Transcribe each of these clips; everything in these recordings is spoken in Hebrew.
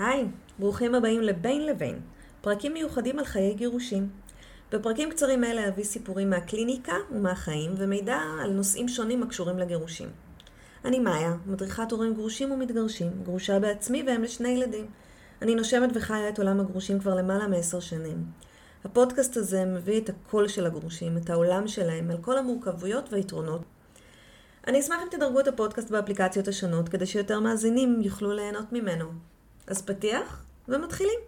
היי, ברוכים הבאים לבין לבין, פרקים מיוחדים על חיי גירושים. בפרקים קצרים אלה אביא סיפורים מהקליניקה ומהחיים ומידע על נושאים שונים הקשורים לגירושים. אני מאיה, מדריכת הורים גרושים ומתגרשים, גרושה בעצמי ואם לשני ילדים. אני נושמת וחיה את עולם הגרושים כבר למעלה מעשר שנים. הפודקאסט הזה מביא את הקול של הגרושים, את העולם שלהם, על כל המורכבויות והיתרונות. אני אשמח אם תדרגו את הפודקאסט באפליקציות השונות, כדי שיותר מאזינים יוכלו ליהנות ממנו. אז פתיח, ומתחילים.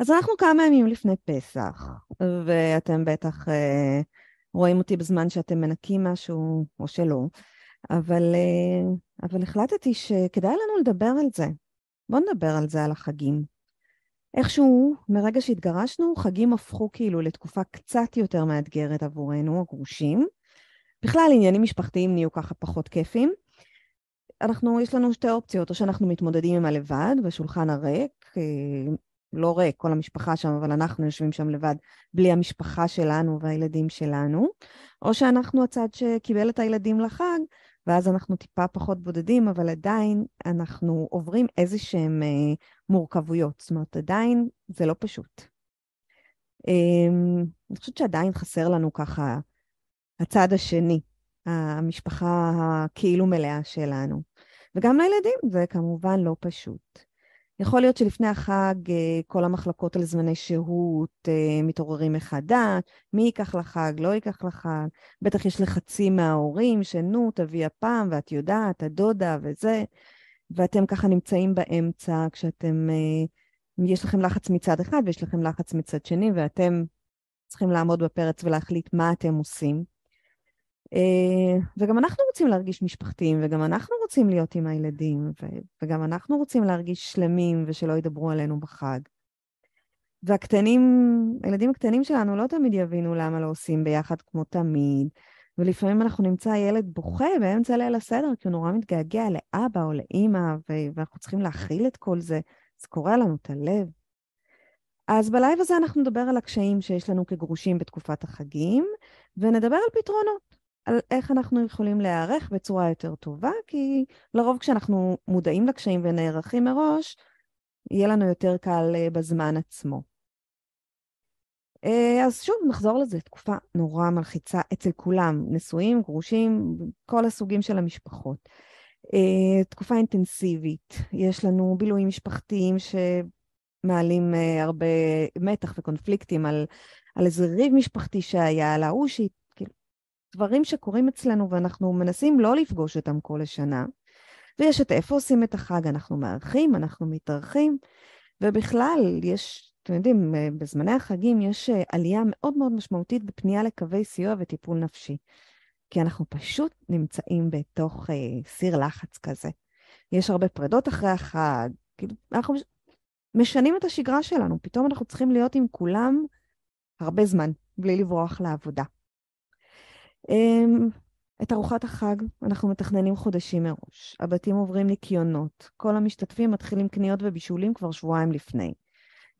אז אנחנו כמה ימים לפני פסח, ואתם בטח אה, רואים אותי בזמן שאתם מנקים משהו, או שלא, אבל, אה, אבל החלטתי שכדאי לנו לדבר על זה. בואו נדבר על זה, על החגים. איכשהו, מרגע שהתגרשנו, חגים הפכו כאילו לתקופה קצת יותר מאתגרת עבורנו, הגרושים. בכלל, עניינים משפחתיים נהיו ככה פחות כיפים. אנחנו, יש לנו שתי אופציות, או שאנחנו מתמודדים עם הלבד, בשולחן הריק, אה, לא ריק, כל המשפחה שם, אבל אנחנו יושבים שם לבד, בלי המשפחה שלנו והילדים שלנו, או שאנחנו הצד שקיבל את הילדים לחג, ואז אנחנו טיפה פחות בודדים, אבל עדיין אנחנו עוברים איזה שהן אה, מורכבויות. זאת אומרת, עדיין זה לא פשוט. אה, אני חושבת שעדיין חסר לנו ככה הצד השני, המשפחה הכאילו מלאה שלנו. וגם לילדים זה כמובן לא פשוט. יכול להיות שלפני החג אה, כל המחלקות על זמני שהות אה, מתעוררים מחדש, מי ייקח לחג, לא ייקח לחג, בטח יש לחצים מההורים, שנו, תביא הפעם, ואת יודעת, הדודה וזה, ואתם ככה נמצאים באמצע כשאתם, אה, יש לכם לחץ מצד אחד ויש לכם לחץ מצד שני, ואתם צריכים לעמוד בפרץ ולהחליט מה אתם עושים. אה, וגם אנחנו רוצים להרגיש משפחתיים, וגם אנחנו רוצים להיות עם הילדים, וגם אנחנו רוצים להרגיש שלמים ושלא ידברו עלינו בחג. והקטנים, הילדים הקטנים שלנו לא תמיד יבינו למה לא עושים ביחד כמו תמיד, ולפעמים אנחנו נמצא ילד בוכה באמצע ליל הסדר, כי הוא נורא מתגעגע לאבא או לאימא, ואנחנו צריכים להכיל את כל זה, זה קורע לנו את הלב. אז בלייב הזה אנחנו נדבר על הקשיים שיש לנו כגרושים בתקופת החגים, ונדבר על פתרונות. על איך אנחנו יכולים להיערך בצורה יותר טובה, כי לרוב כשאנחנו מודעים לקשיים ונערכים מראש, יהיה לנו יותר קל אה, בזמן עצמו. אה, אז שוב, נחזור לזה, תקופה נורא מלחיצה אצל כולם, נשואים, גרושים, כל הסוגים של המשפחות. אה, תקופה אינטנסיבית, יש לנו בילויים משפחתיים שמעלים הרבה מתח וקונפליקטים על, על איזה ריב משפחתי שהיה, על ההוא דברים שקורים אצלנו ואנחנו מנסים לא לפגוש אותם כל השנה. ויש את איפה עושים את החג, אנחנו מארחים, אנחנו מתארחים, ובכלל, יש, אתם יודעים, בזמני החגים יש אה, עלייה מאוד מאוד משמעותית בפנייה לקווי סיוע וטיפול נפשי. כי אנחנו פשוט נמצאים בתוך אה, סיר לחץ כזה. יש הרבה פרדות אחרי החג, כאילו, אנחנו משנים את השגרה שלנו, פתאום אנחנו צריכים להיות עם כולם הרבה זמן, בלי לברוח לעבודה. אמ, את ארוחת החג אנחנו מתכננים חודשים מראש. הבתים עוברים ניקיונות. כל המשתתפים מתחילים קניות ובישולים כבר שבועיים לפני.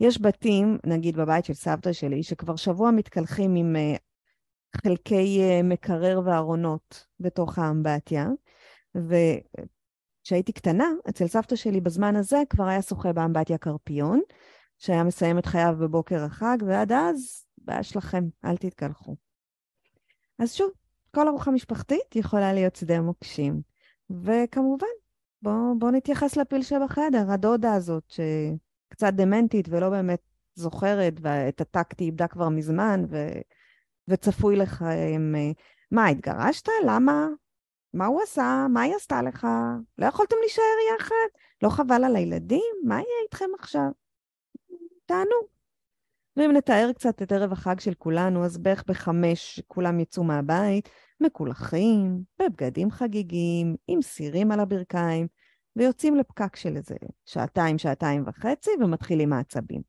יש בתים, נגיד בבית של סבתא שלי, שכבר שבוע מתקלחים עם uh, חלקי uh, מקרר וארונות בתוך האמבטיה, וכשהייתי קטנה, אצל סבתא שלי בזמן הזה כבר היה שוחה באמבטיה קרפיון, שהיה מסיים את חייו בבוקר החג, ועד אז, בעיה שלכם, אל תתקלחו. אז שוב, כל ארוחה משפחתית יכולה להיות שדה מוקשים. וכמובן, בואו בוא נתייחס לפיל שבחדר, הדודה הזאת, שקצת דמנטית ולא באמת זוכרת, ואת הטקטי איבדה כבר מזמן, ו... וצפוי לך, עם... מה, התגרשת? למה? מה הוא עשה? מה היא עשתה לך? לא יכולתם להישאר יחד? לא חבל על הילדים? מה יהיה איתכם עכשיו? תענו. ואם נתאר קצת את ערב החג של כולנו, אז בערך בחמש כולם יצאו מהבית, מקולחים, בבגדים חגיגיים, עם סירים על הברכיים, ויוצאים לפקק של איזה שעתיים, שעתיים וחצי, ומתחילים העצבים.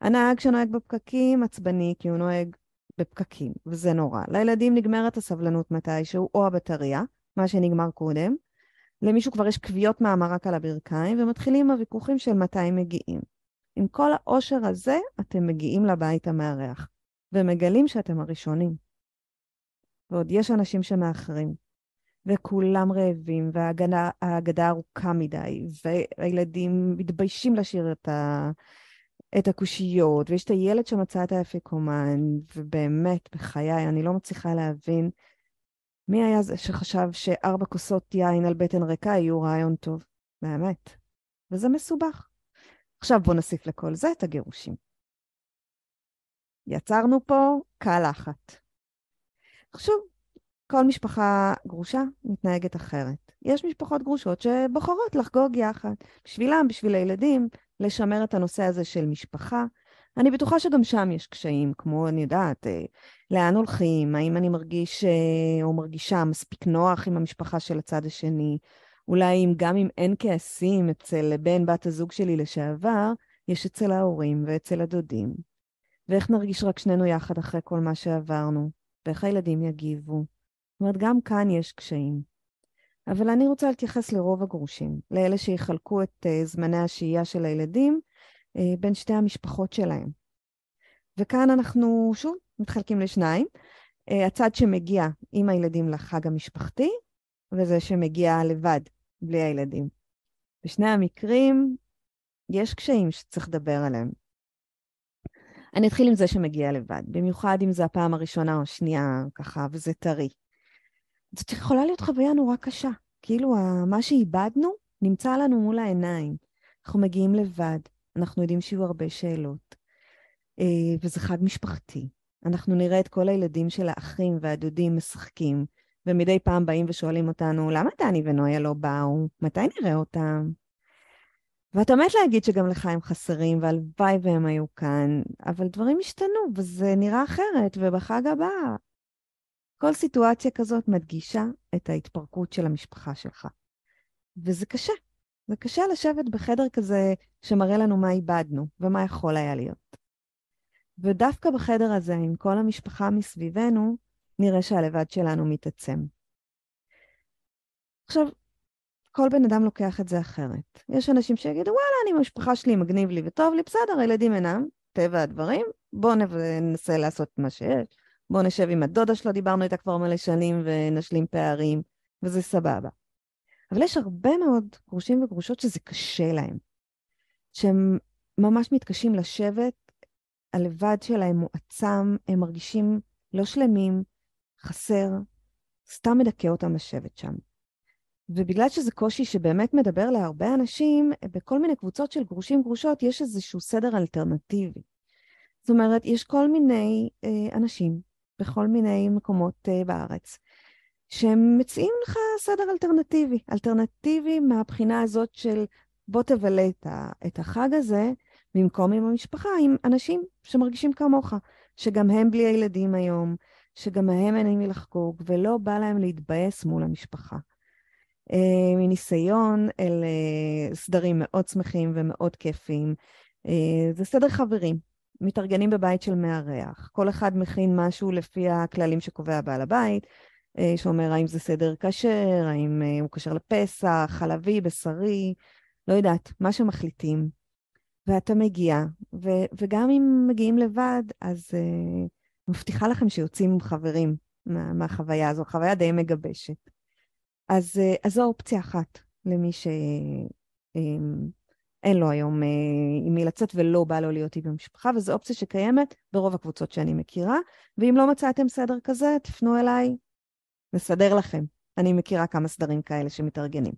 הנהג שנוהג בפקקים עצבני כי הוא נוהג בפקקים, וזה נורא. לילדים נגמרת הסבלנות מתישהו, או הבטריה, מה שנגמר קודם, למישהו כבר יש כוויות מהמרק על הברכיים, ומתחילים הוויכוחים של מתי הם מגיעים. עם כל העושר הזה, אתם מגיעים לבית המארח, ומגלים שאתם הראשונים. ועוד יש אנשים שמאחרים, וכולם רעבים, וההגדה ארוכה מדי, והילדים מתביישים לשיר את, ה... את הקושיות, ויש את הילד שמצא את האפיקומן, ובאמת, בחיי, אני לא מצליחה להבין מי היה זה שחשב שארבע כוסות יין על בטן ריקה יהיו רעיון טוב? באמת. וזה מסובך. עכשיו בואו נוסיף לכל זה את הגירושים. יצרנו פה קלחת. עכשיו, כל משפחה גרושה מתנהגת אחרת. יש משפחות גרושות שבוחרות לחגוג יחד. בשבילם, בשביל הילדים, לשמר את הנושא הזה של משפחה, אני בטוחה שגם שם יש קשיים, כמו, אני יודעת, אה, לאן הולכים, האם אני מרגיש אה, או מרגישה מספיק נוח עם המשפחה של הצד השני, אולי אם גם אם אין כעסים אצל בן בת הזוג שלי לשעבר, יש אצל ההורים ואצל הדודים. ואיך נרגיש רק שנינו יחד אחרי כל מה שעברנו, ואיך הילדים יגיבו. זאת אומרת, גם כאן יש קשיים. אבל אני רוצה להתייחס לרוב הגרושים, לאלה שיחלקו את uh, זמני השהייה של הילדים אה, בין שתי המשפחות שלהם. וכאן אנחנו שוב מתחלקים לשניים. אה, הצד שמגיע עם הילדים לחג המשפחתי, וזה שמגיע לבד, בלי הילדים. בשני המקרים יש קשיים שצריך לדבר עליהם. אני אתחיל עם זה שמגיע לבד, במיוחד אם זו הפעם הראשונה או השנייה, ככה, וזה טרי. זאת יכולה להיות חוויה נורא קשה. כאילו, מה שאיבדנו נמצא לנו מול העיניים. אנחנו מגיעים לבד, אנחנו יודעים שיהיו הרבה שאלות, אה, וזה חג משפחתי. אנחנו נראה את כל הילדים של האחים והדודים משחקים, ומדי פעם באים ושואלים אותנו, למה דני ונויה לא באו? מתי נראה אותם? ואתה מת להגיד שגם לך הם חסרים, והלוואי והם היו כאן, אבל דברים השתנו, וזה נראה אחרת, ובחג הבא... כל סיטואציה כזאת מדגישה את ההתפרקות של המשפחה שלך. וזה קשה. זה קשה לשבת בחדר כזה שמראה לנו מה איבדנו ומה יכול היה להיות. ודווקא בחדר הזה, עם כל המשפחה מסביבנו, נראה שהלבד שלנו מתעצם. עכשיו, כל בן אדם לוקח את זה אחרת. יש אנשים שיגידו, וואלה, אני המשפחה שלי, מגניב לי וטוב לי, בסדר, הילדים אינם, טבע הדברים, בואו ננסה לעשות מה שיש. בואו נשב עם הדודה שלו, דיברנו איתה כבר מלא שנים ונשלים פערים, וזה סבבה. אבל יש הרבה מאוד גרושים וגרושות שזה קשה להם, שהם ממש מתקשים לשבת, הלבד שלהם מועצם, הם מרגישים לא שלמים, חסר, סתם מדכא אותם לשבת שם. ובגלל שזה קושי שבאמת מדבר להרבה אנשים, בכל מיני קבוצות של גרושים גרושות יש איזשהו סדר אלטרנטיבי. זאת אומרת, יש כל מיני אה, אנשים בכל מיני מקומות אה, בארץ, שהם מציעים לך סדר אלטרנטיבי. אלטרנטיבי מהבחינה הזאת של בוא תבלה את, ה, את החג הזה במקום עם המשפחה, עם אנשים שמרגישים כמוך, שגם הם בלי הילדים היום, שגם הם אין מי לחגוג, ולא בא להם להתבאס מול המשפחה. אה, מניסיון, אלה סדרים מאוד שמחים ומאוד כיפים. אה, זה סדר חברים, מתארגנים בבית של מארח. כל אחד מכין משהו לפי הכללים שקובע בעל הבית. אה, שאומר האם זה סדר כשר, האם הוא כשר לפסח, חלבי, בשרי, לא יודעת, מה שמחליטים. ואתה מגיע, ו- וגם אם מגיעים לבד, אז uh, מבטיחה לכם שיוצאים חברים מה- מהחוויה הזו, חוויה די מגבשת. אז, uh, אז זו אופציה אחת למי שאין um, לו היום uh, עם מי לצאת ולא בא לו להיות עם המשפחה, וזו אופציה שקיימת ברוב הקבוצות שאני מכירה, ואם לא מצאתם סדר כזה, תפנו אליי, נסדר לכם. אני מכירה כמה סדרים כאלה שמתארגנים.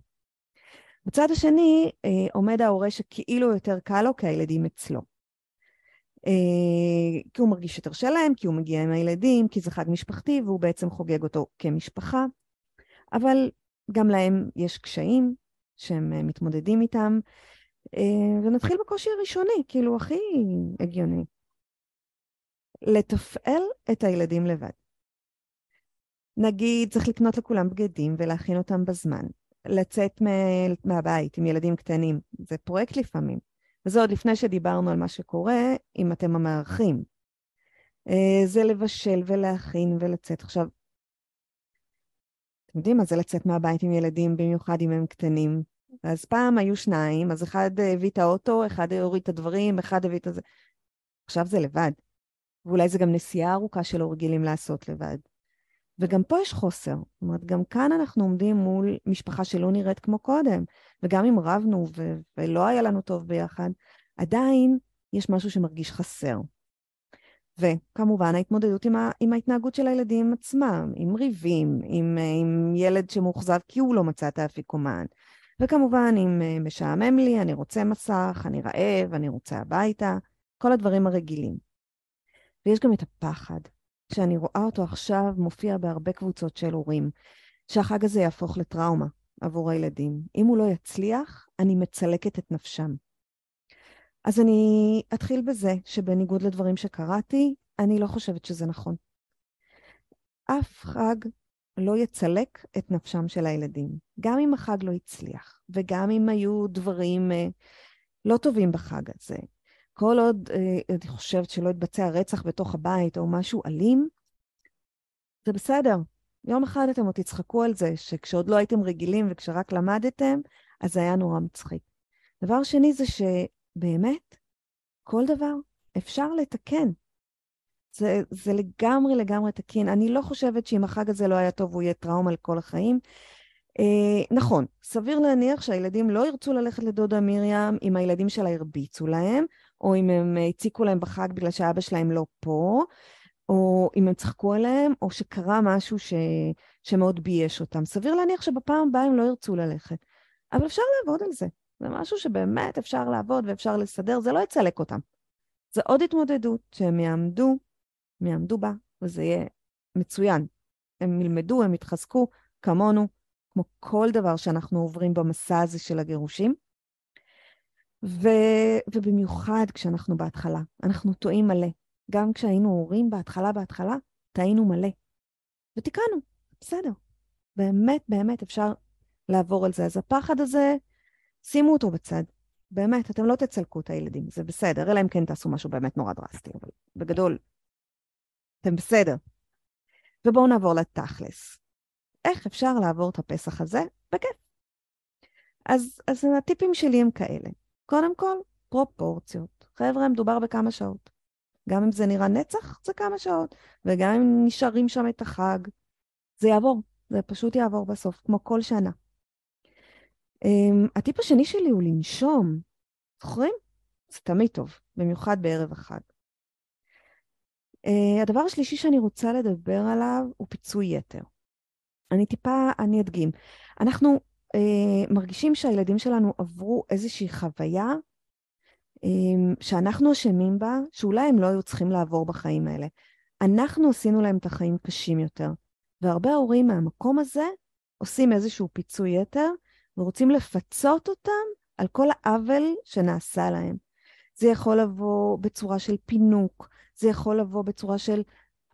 בצד השני אה, עומד ההורה שכאילו יותר קל לו כי הילדים אצלו. אה, כי הוא מרגיש יותר שלם, כי הוא מגיע עם הילדים, כי זה חג משפחתי והוא בעצם חוגג אותו כמשפחה. אבל גם להם יש קשיים שהם אה, מתמודדים איתם. אה, ונתחיל בקושי הראשוני, כאילו הכי הגיוני. לתפעל את הילדים לבד. נגיד, צריך לקנות לכולם בגדים ולהכין אותם בזמן. לצאת מהבית עם ילדים קטנים, זה פרויקט לפעמים. וזה עוד לפני שדיברנו על מה שקורה אם אתם המארחים. אה, זה לבשל ולהכין ולצאת. עכשיו, אתם יודעים מה זה לצאת מהבית עם ילדים, במיוחד אם הם קטנים. אז פעם היו שניים, אז אחד הביא את האוטו, אחד הוריד את הדברים, אחד הביא את זה. עכשיו זה לבד. ואולי זה גם נסיעה ארוכה שלא רגילים לעשות לבד. וגם פה יש חוסר. זאת אומרת, גם כאן אנחנו עומדים מול משפחה שלא נראית כמו קודם. וגם אם רבנו ו- ולא היה לנו טוב ביחד, עדיין יש משהו שמרגיש חסר. וכמובן ההתמודדות עם, ה- עם ההתנהגות של הילדים עצמם, עם ריבים, עם, עם ילד שמאוכזב כי הוא לא מצא את האפיקומן. וכמובן, אם אה, משעמם לי, אני רוצה מסך, אני רעב, אני רוצה הביתה, כל הדברים הרגילים. ויש גם את הפחד, שאני רואה אותו עכשיו מופיע בהרבה קבוצות של הורים, שהחג הזה יהפוך לטראומה עבור הילדים. אם הוא לא יצליח, אני מצלקת את נפשם. אז אני אתחיל בזה שבניגוד לדברים שקראתי, אני לא חושבת שזה נכון. אף חג לא יצלק את נפשם של הילדים, גם אם החג לא הצליח, וגם אם היו דברים אה, לא טובים בחג הזה. כל עוד אה, אני חושבת שלא יתבצע רצח בתוך הבית או משהו אלים, זה בסדר. יום אחד אתם עוד תצחקו על זה, שכשעוד לא הייתם רגילים וכשרק למדתם, אז זה היה נורא מצחיק. דבר שני זה שבאמת, כל דבר אפשר לתקן. זה, זה לגמרי לגמרי תקין. אני לא חושבת שאם החג הזה לא היה טוב, הוא יהיה טראומה לכל החיים. אה, נכון, סביר להניח שהילדים לא ירצו ללכת לדודה מרים אם הילדים שלה הרביצו להם, או אם הם הציקו להם בחג בגלל שאבא שלהם לא פה, או אם הם צחקו עליהם, או שקרה משהו ש... שמאוד בייש אותם. סביר להניח שבפעם הבאה הם לא ירצו ללכת. אבל אפשר לעבוד על זה. זה משהו שבאמת אפשר לעבוד ואפשר לסדר, זה לא יצלק אותם. זה עוד התמודדות שהם יעמדו, הם יעמדו בה, וזה יהיה מצוין. הם ילמדו, הם יתחזקו כמונו, כמו כל דבר שאנחנו עוברים במסע הזה של הגירושים. ו... ובמיוחד כשאנחנו בהתחלה, אנחנו טועים מלא. גם כשהיינו הורים בהתחלה, בהתחלה, טעינו מלא. ותיקנו, בסדר. באמת, באמת אפשר לעבור על זה. אז הפחד הזה, שימו אותו בצד. באמת, אתם לא תצלקו את הילדים, זה בסדר, אלא אם כן תעשו משהו באמת נורא דרסטי, אבל בגדול, אתם בסדר. ובואו נעבור לתכלס. איך אפשר לעבור את הפסח הזה? בכיף. אז, אז הטיפים שלי הם כאלה. קודם כל, פרופורציות. חבר'ה, מדובר בכמה שעות. גם אם זה נראה נצח, זה כמה שעות. וגם אם נשארים שם את החג, זה יעבור. זה פשוט יעבור בסוף, כמו כל שנה. Um, הטיפ השני שלי הוא לנשום. זוכרים? זה תמיד טוב, במיוחד בערב החג. Uh, הדבר השלישי שאני רוצה לדבר עליו הוא פיצוי יתר. אני טיפה, אני אדגים. אנחנו uh, מרגישים שהילדים שלנו עברו איזושהי חוויה um, שאנחנו אשמים בה, שאולי הם לא היו צריכים לעבור בחיים האלה. אנחנו עשינו להם את החיים קשים יותר. והרבה הורים מהמקום הזה עושים איזשהו פיצוי יתר, ורוצים לפצות אותם על כל העוול שנעשה להם. זה יכול לבוא בצורה של פינוק, זה יכול לבוא בצורה של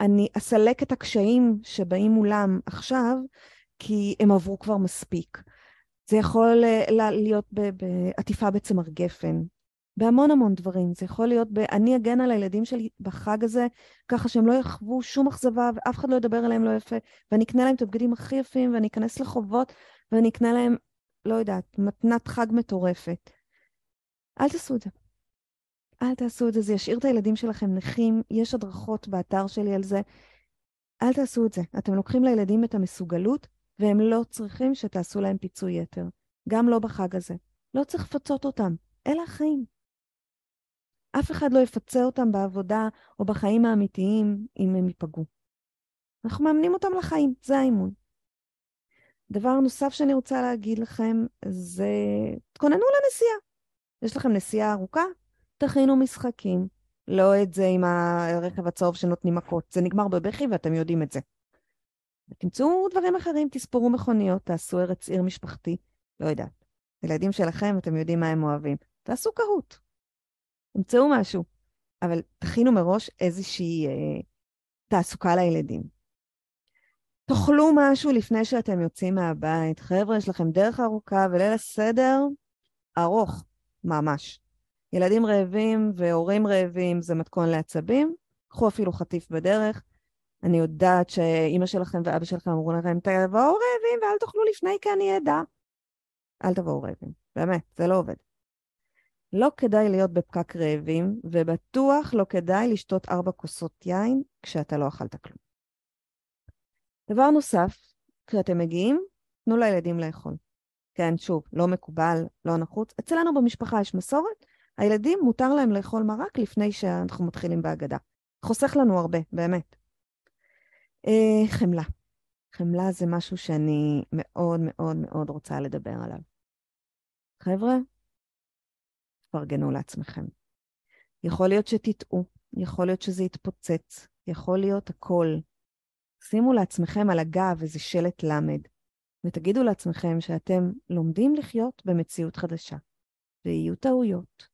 אני אסלק את הקשיים שבאים מולם עכשיו, כי הם עברו כבר מספיק. זה יכול אה, להיות בעטיפה בצמר גפן, בהמון המון דברים. זה יכול להיות ב... אני אגן על הילדים שלי בחג הזה, ככה שהם לא יחוו שום אכזבה ואף אחד לא ידבר עליהם לא יפה, ואני אקנה להם את הבגדים הכי יפים, ואני אכנס לחובות, ואני אקנה להם לא יודעת, מתנת חג מטורפת. אל תעשו את זה. אל תעשו את זה, זה ישאיר את הילדים שלכם נכים, יש הדרכות באתר שלי על זה. אל תעשו את זה. אתם לוקחים לילדים את המסוגלות, והם לא צריכים שתעשו להם פיצוי יתר. גם לא בחג הזה. לא צריך לפצות אותם. אלה החיים. אף אחד לא יפצה אותם בעבודה או בחיים האמיתיים אם הם ייפגעו. אנחנו מאמנים אותם לחיים, זה האימון. דבר נוסף שאני רוצה להגיד לכם זה, תכוננו לנסיעה. יש לכם נסיעה ארוכה? תכינו משחקים. לא את זה עם הרכב הצהוב שנותנים מכות. זה נגמר בבכי ואתם יודעים את זה. תמצאו דברים אחרים, תספרו מכוניות, תעשו ארץ עיר משפחתי. לא יודעת. ילדים שלכם, אתם יודעים מה הם אוהבים. תעשו קהוט. תמצאו משהו. אבל תכינו מראש איזושהי אה, תעסוקה לילדים. תאכלו משהו לפני שאתם יוצאים מהבית. חבר'ה, יש לכם דרך ארוכה וליל הסדר ארוך, ממש. ילדים רעבים והורים רעבים זה מתכון לעצבים, קחו אפילו חטיף בדרך, אני יודעת שאימא שלכם ואבא שלכם אמרו לכם, תבואו רעבים ואל תאכלו לפני כי אני אדע. אל תבואו רעבים, באמת, זה לא עובד. לא כדאי להיות בפקק רעבים, ובטוח לא כדאי לשתות ארבע כוסות יין כשאתה לא אכלת כלום. דבר נוסף, כשאתם מגיעים, תנו לילדים לאכול. כן, שוב, לא מקובל, לא נחוץ. אצלנו במשפחה יש מסורת, הילדים מותר להם לאכול מרק לפני שאנחנו מתחילים בהגדה. חוסך לנו הרבה, באמת. אה, חמלה. חמלה זה משהו שאני מאוד מאוד מאוד רוצה לדבר עליו. חבר'ה, תפרגנו לעצמכם. יכול להיות שתטעו, יכול להיות שזה יתפוצץ, יכול להיות הכל. שימו לעצמכם על הגב איזה שלט למד, ותגידו לעצמכם שאתם לומדים לחיות במציאות חדשה, ויהיו טעויות,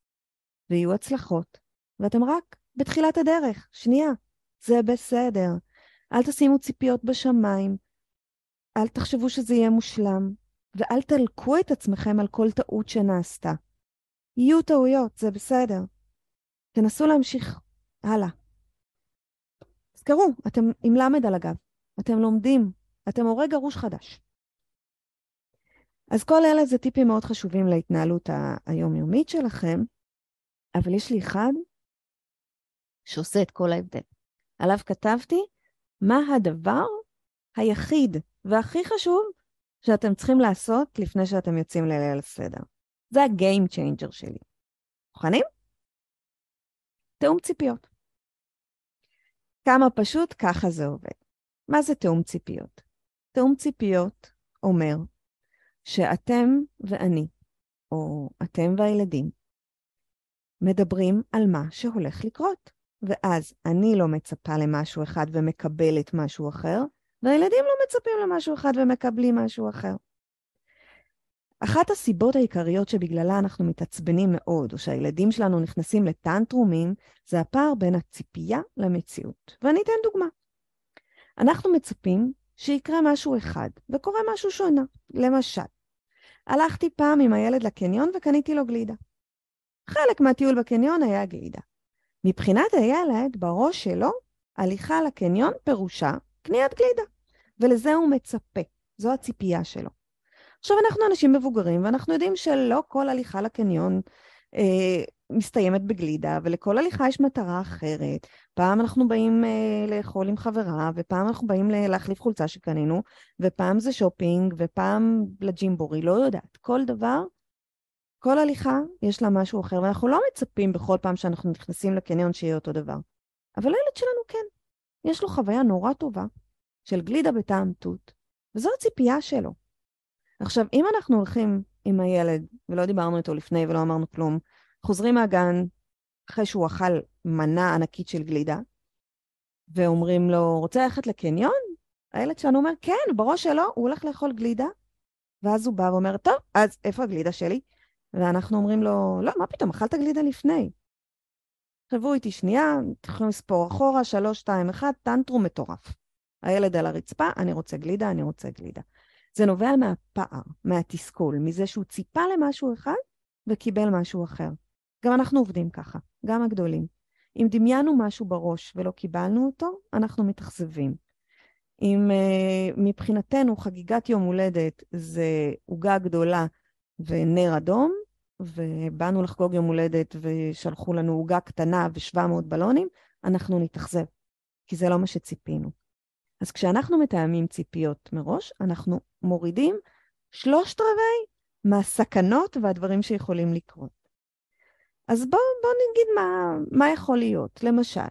ויהיו הצלחות, ואתם רק בתחילת הדרך, שנייה, זה בסדר. אל תשימו ציפיות בשמיים, אל תחשבו שזה יהיה מושלם, ואל תלקו את עצמכם על כל טעות שנעשתה. יהיו טעויות, זה בסדר. תנסו להמשיך הלאה. תזכרו, אתם עם למד על הגב, אתם לומדים, אתם הורה גרוש חדש. אז כל אלה זה טיפים מאוד חשובים להתנהלות היומיומית שלכם, אבל יש לי אחד שעושה את כל ההבדל. עליו כתבתי, מה הדבר היחיד והכי חשוב שאתם צריכים לעשות לפני שאתם יוצאים לליל הסדר. זה ה-game changer שלי. מוכנים? תאום ציפיות. כמה פשוט, ככה זה עובד. מה זה תאום ציפיות? תאום ציפיות אומר שאתם ואני, או אתם והילדים, מדברים על מה שהולך לקרות. ואז אני לא מצפה למשהו אחד ומקבלת משהו אחר, והילדים לא מצפים למשהו אחד ומקבלים משהו אחר. אחת הסיבות העיקריות שבגללה אנחנו מתעצבנים מאוד, או שהילדים שלנו נכנסים לטנטרומים, זה הפער בין הציפייה למציאות. ואני אתן דוגמה. אנחנו מצפים שיקרה משהו אחד, וקורה משהו שונה. למשל, הלכתי פעם עם הילד לקניון וקניתי לו גלידה. חלק מהטיול בקניון היה גלידה. מבחינת הילד, בראש שלו, הליכה לקניון פירושה קניית גלידה, ולזה הוא מצפה, זו הציפייה שלו. עכשיו, אנחנו אנשים מבוגרים, ואנחנו יודעים שלא כל הליכה לקניון אה, מסתיימת בגלידה, ולכל הליכה יש מטרה אחרת. פעם אנחנו באים אה, לאכול עם חברה, ופעם אנחנו באים להחליף חולצה שקנינו, ופעם זה שופינג, ופעם לג'ימבורי, לא יודעת. כל דבר כל הליכה יש לה משהו אחר, ואנחנו לא מצפים בכל פעם שאנחנו נכנסים לקניון שיהיה אותו דבר. אבל הילד שלנו כן. יש לו חוויה נורא טובה של גלידה בטעם תות, וזו הציפייה שלו. עכשיו, אם אנחנו הולכים עם הילד, ולא דיברנו איתו לפני ולא אמרנו כלום, חוזרים מהגן אחרי שהוא אכל מנה ענקית של גלידה, ואומרים לו, רוצה ללכת לקניון? הילד שלנו אומר, כן, בראש שלו, הוא הולך לאכול גלידה, ואז הוא בא ואומר, טוב, אז איפה הגלידה שלי? ואנחנו אומרים לו, לא, מה פתאום, אכלת גלידה לפני. חברו איתי שנייה, תוכלו לספור אחורה, שלוש, שתיים, אחד, טנטרום מטורף. הילד על הרצפה, אני רוצה גלידה, אני רוצה גלידה. זה נובע מהפער, מהתסכול, מזה שהוא ציפה למשהו אחד וקיבל משהו אחר. גם אנחנו עובדים ככה, גם הגדולים. אם דמיינו משהו בראש ולא קיבלנו אותו, אנחנו מתאכזבים. אם uh, מבחינתנו חגיגת יום הולדת זה עוגה גדולה ונר אדום, ובאנו לחגוג יום הולדת ושלחו לנו עוגה קטנה ו-700 בלונים, אנחנו נתאכזב, כי זה לא מה שציפינו. אז כשאנחנו מתאמים ציפיות מראש, אנחנו מורידים שלושת רבעי מהסכנות והדברים שיכולים לקרות. אז בואו בוא נגיד מה, מה יכול להיות. למשל,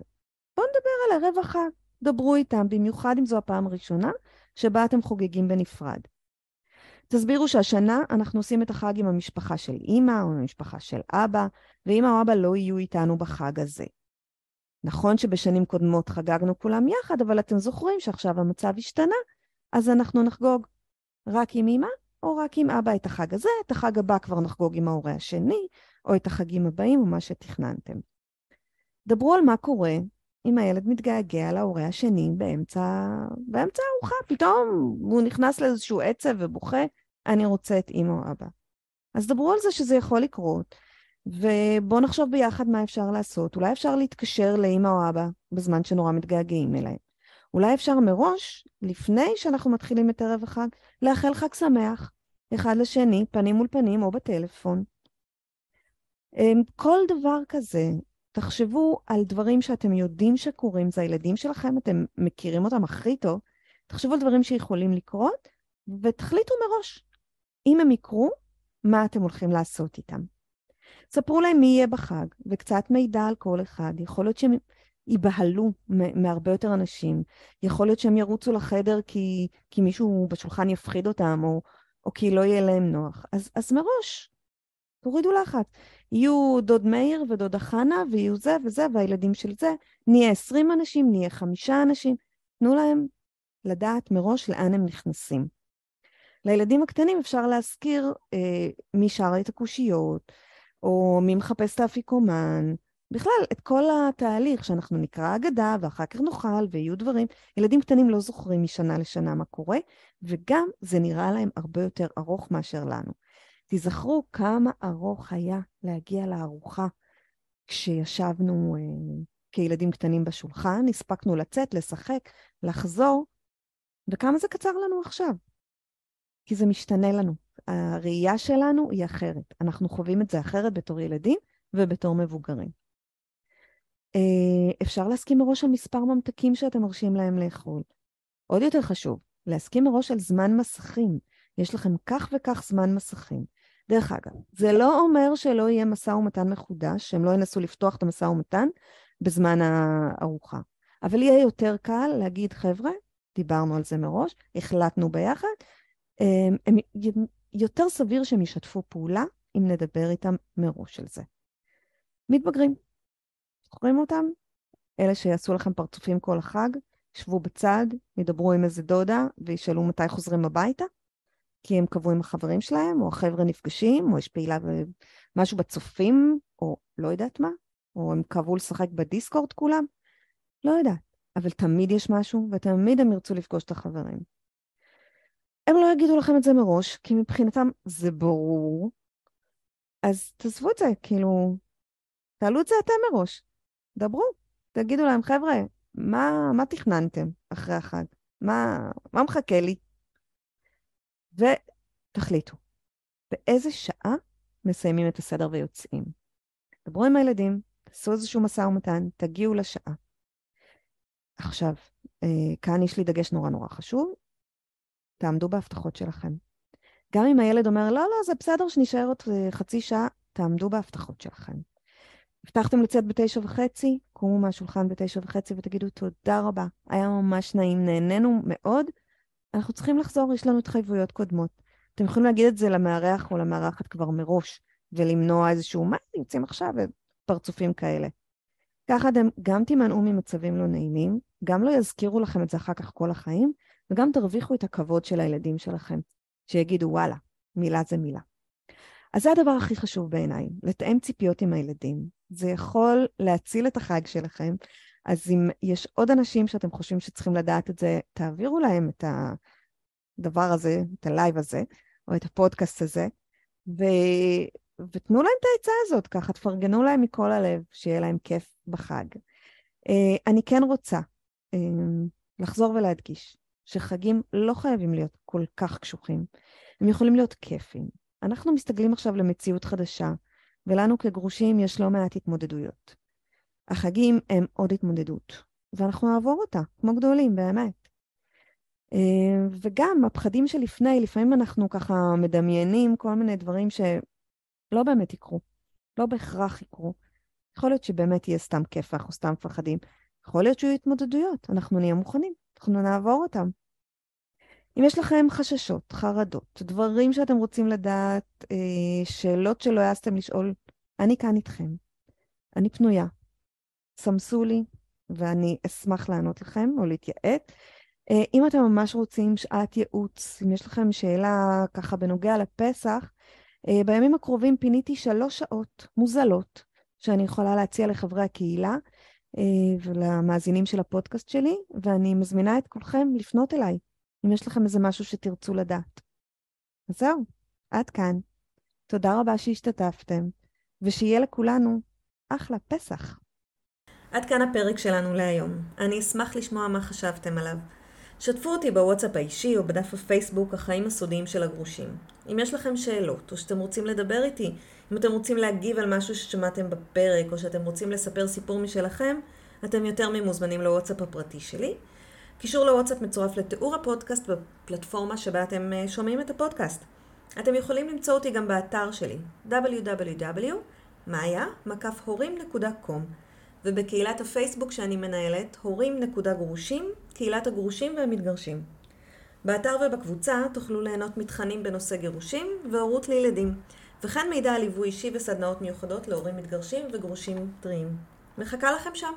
בואו נדבר על החג. דברו איתם, במיוחד אם זו הפעם הראשונה שבה אתם חוגגים בנפרד. תסבירו שהשנה אנחנו עושים את החג עם המשפחה של אימא או עם המשפחה של אבא, ואימא או אבא לא יהיו איתנו בחג הזה. נכון שבשנים קודמות חגגנו כולם יחד, אבל אתם זוכרים שעכשיו המצב השתנה, אז אנחנו נחגוג רק עם אימא או רק עם אבא את החג הזה, את החג הבא כבר נחגוג עם ההורה השני, או את החגים הבאים או מה שתכננתם. דברו על מה קורה אם הילד מתגעגע להורה השני באמצע, באמצע הארוחה, פתאום הוא נכנס לאיזשהו עצב ובוכה, אני רוצה את אימא או אבא. אז דברו על זה שזה יכול לקרות, ובואו נחשוב ביחד מה אפשר לעשות. אולי אפשר להתקשר לאימא או אבא בזמן שנורא מתגעגעים אליהם. אולי אפשר מראש, לפני שאנחנו מתחילים את ערב החג, לאחל חג שמח, אחד לשני, פנים מול פנים או בטלפון. אמ, כל דבר כזה, תחשבו על דברים שאתם יודעים שקורים, זה הילדים שלכם, אתם מכירים אותם הכי טוב, תחשבו על דברים שיכולים לקרות, ותחליטו מראש, אם הם יקרו, מה אתם הולכים לעשות איתם. ספרו להם מי יהיה בחג, וקצת מידע על כל אחד. יכול להיות שהם ייבהלו מהרבה יותר אנשים. יכול להיות שהם ירוצו לחדר כי, כי מישהו בשולחן יפחיד אותם, או, או כי לא יהיה להם נוח. אז, אז מראש, תורידו לחץ. יהיו דוד מאיר ודודה חנה, ויהיו זה וזה, והילדים של זה. נהיה עשרים אנשים, נהיה חמישה אנשים. תנו להם לדעת מראש לאן הם נכנסים. לילדים הקטנים אפשר להזכיר אה, מי שר את הקושיות, או מי מחפש את האפיקומן, בכלל, את כל התהליך שאנחנו נקרא אגדה ואחר כך נאכל ויהיו דברים. ילדים קטנים לא זוכרים משנה לשנה מה קורה, וגם זה נראה להם הרבה יותר ארוך מאשר לנו. תיזכרו כמה ארוך היה להגיע לארוחה כשישבנו אה, כילדים קטנים בשולחן, הספקנו לצאת, לשחק, לחזור, וכמה זה קצר לנו עכשיו. כי זה משתנה לנו. הראייה שלנו היא אחרת. אנחנו חווים את זה אחרת בתור ילדים ובתור מבוגרים. אה, אפשר להסכים מראש על מספר ממתקים שאתם מרשים להם לאכול. עוד יותר חשוב, להסכים מראש על זמן מסכים. יש לכם כך וכך זמן מסכים. דרך אגב, זה לא אומר שלא יהיה משא ומתן מחודש, שהם לא ינסו לפתוח את המשא ומתן בזמן הארוחה. אבל יהיה יותר קל להגיד, חבר'ה, דיברנו על זה מראש, החלטנו ביחד, הם, הם, יותר סביר שהם ישתפו פעולה אם נדבר איתם מראש על זה. מתבגרים, זוכרים אותם? אלה שיעשו לכם פרצופים כל החג, ישבו בצד, ידברו עם איזה דודה וישאלו מתי חוזרים הביתה, כי הם קבעו עם החברים שלהם, או החבר'ה נפגשים, או יש פעילה ומשהו בצופים, או לא יודעת מה, או הם קבעו לשחק בדיסקורד כולם, לא יודעת. אבל תמיד יש משהו, ותמיד הם ירצו לפגוש את החברים. הם לא יגידו לכם את זה מראש, כי מבחינתם זה ברור, אז תעזבו את זה, כאילו, תעלו את זה אתם מראש. דברו, תגידו להם, חבר'ה, מה, מה תכננתם אחרי החג? מה, מה מחכה לי? ותחליטו, באיזה שעה מסיימים את הסדר ויוצאים. דברו עם הילדים, תעשו איזשהו משא ומתן, תגיעו לשעה. עכשיו, אה, כאן יש לי דגש נורא נורא חשוב, תעמדו בהבטחות שלכם. גם אם הילד אומר, לא, לא, זה בסדר שנשאר עוד אה, חצי שעה, תעמדו בהבטחות שלכם. הבטחתם לצאת בתשע וחצי, קומו מהשולחן בתשע וחצי ותגידו תודה רבה, היה ממש נעים, נהנינו מאוד. אנחנו צריכים לחזור, יש לנו התחייבויות קודמות. אתם יכולים להגיד את זה למארח או למארחת כבר מראש, ולמנוע איזשהו, מה יוצאים עכשיו, פרצופים כאלה. ככה אתם גם תימנעו ממצבים לא נעימים, גם לא יזכירו לכם את זה אחר כך כל החיים, וגם תרוויחו את הכבוד של הילדים שלכם, שיגידו, וואלה, מילה זה מילה. אז זה הדבר הכי חשוב בעיניי, לתאם ציפיות עם הילדים. זה יכול להציל את החג שלכם. אז אם יש עוד אנשים שאתם חושבים שצריכים לדעת את זה, תעבירו להם את הדבר הזה, את הלייב הזה, או את הפודקאסט הזה, ו... ותנו להם את העצה הזאת, ככה תפרגנו להם מכל הלב, שיהיה להם כיף בחג. Uh, אני כן רוצה uh, לחזור ולהדגיש שחגים לא חייבים להיות כל כך קשוחים, הם יכולים להיות כיפים. אנחנו מסתגלים עכשיו למציאות חדשה, ולנו כגרושים יש לא מעט התמודדויות. החגים הם עוד התמודדות, ואנחנו נעבור אותה, כמו גדולים, באמת. אה, וגם הפחדים שלפני, לפעמים אנחנו ככה מדמיינים כל מיני דברים שלא באמת יקרו, לא בהכרח יקרו. יכול להיות שבאמת יהיה סתם כיף ואנחנו סתם מפחדים. יכול להיות שיהיו התמודדויות, אנחנו נהיה מוכנים, אנחנו נעבור אותם. אם יש לכם חששות, חרדות, דברים שאתם רוצים לדעת, אה, שאלות שלא העזתם לשאול, אני כאן איתכם. אני פנויה. סמסו לי, ואני אשמח לענות לכם או להתייעץ. אה, אם אתם ממש רוצים שעת ייעוץ, אם יש לכם שאלה ככה בנוגע לפסח, אה, בימים הקרובים פיניתי שלוש שעות מוזלות שאני יכולה להציע לחברי הקהילה ולמאזינים של הפודקאסט שלי, ואני מזמינה את כולכם לפנות אליי. אם יש לכם איזה משהו שתרצו לדעת. אז זהו, עד כאן. תודה רבה שהשתתפתם, ושיהיה לכולנו אחלה פסח. עד כאן הפרק שלנו להיום. אני אשמח לשמוע מה חשבתם עליו. שתפו אותי בוואטסאפ האישי או בדף הפייסבוק החיים הסודיים של הגרושים. אם יש לכם שאלות, או שאתם רוצים לדבר איתי, אם אתם רוצים להגיב על משהו ששמעתם בפרק, או שאתם רוצים לספר סיפור משלכם, אתם יותר ממוזמנים לוואטסאפ הפרטי שלי. קישור לוואטסאפ מצורף לתיאור הפודקאסט בפלטפורמה שבה אתם אה, שומעים את הפודקאסט. אתם יכולים למצוא אותי גם באתר שלי www.maya.com ובקהילת הפייסבוק שאני מנהלת, הורים.גרושים, קהילת הגרושים והמתגרשים. באתר ובקבוצה תוכלו ליהנות מתכנים בנושא גירושים והורות לילדים, וכן מידע על ליווי אישי וסדנאות מיוחדות להורים מתגרשים וגרושים טריים. מחכה לכם שם.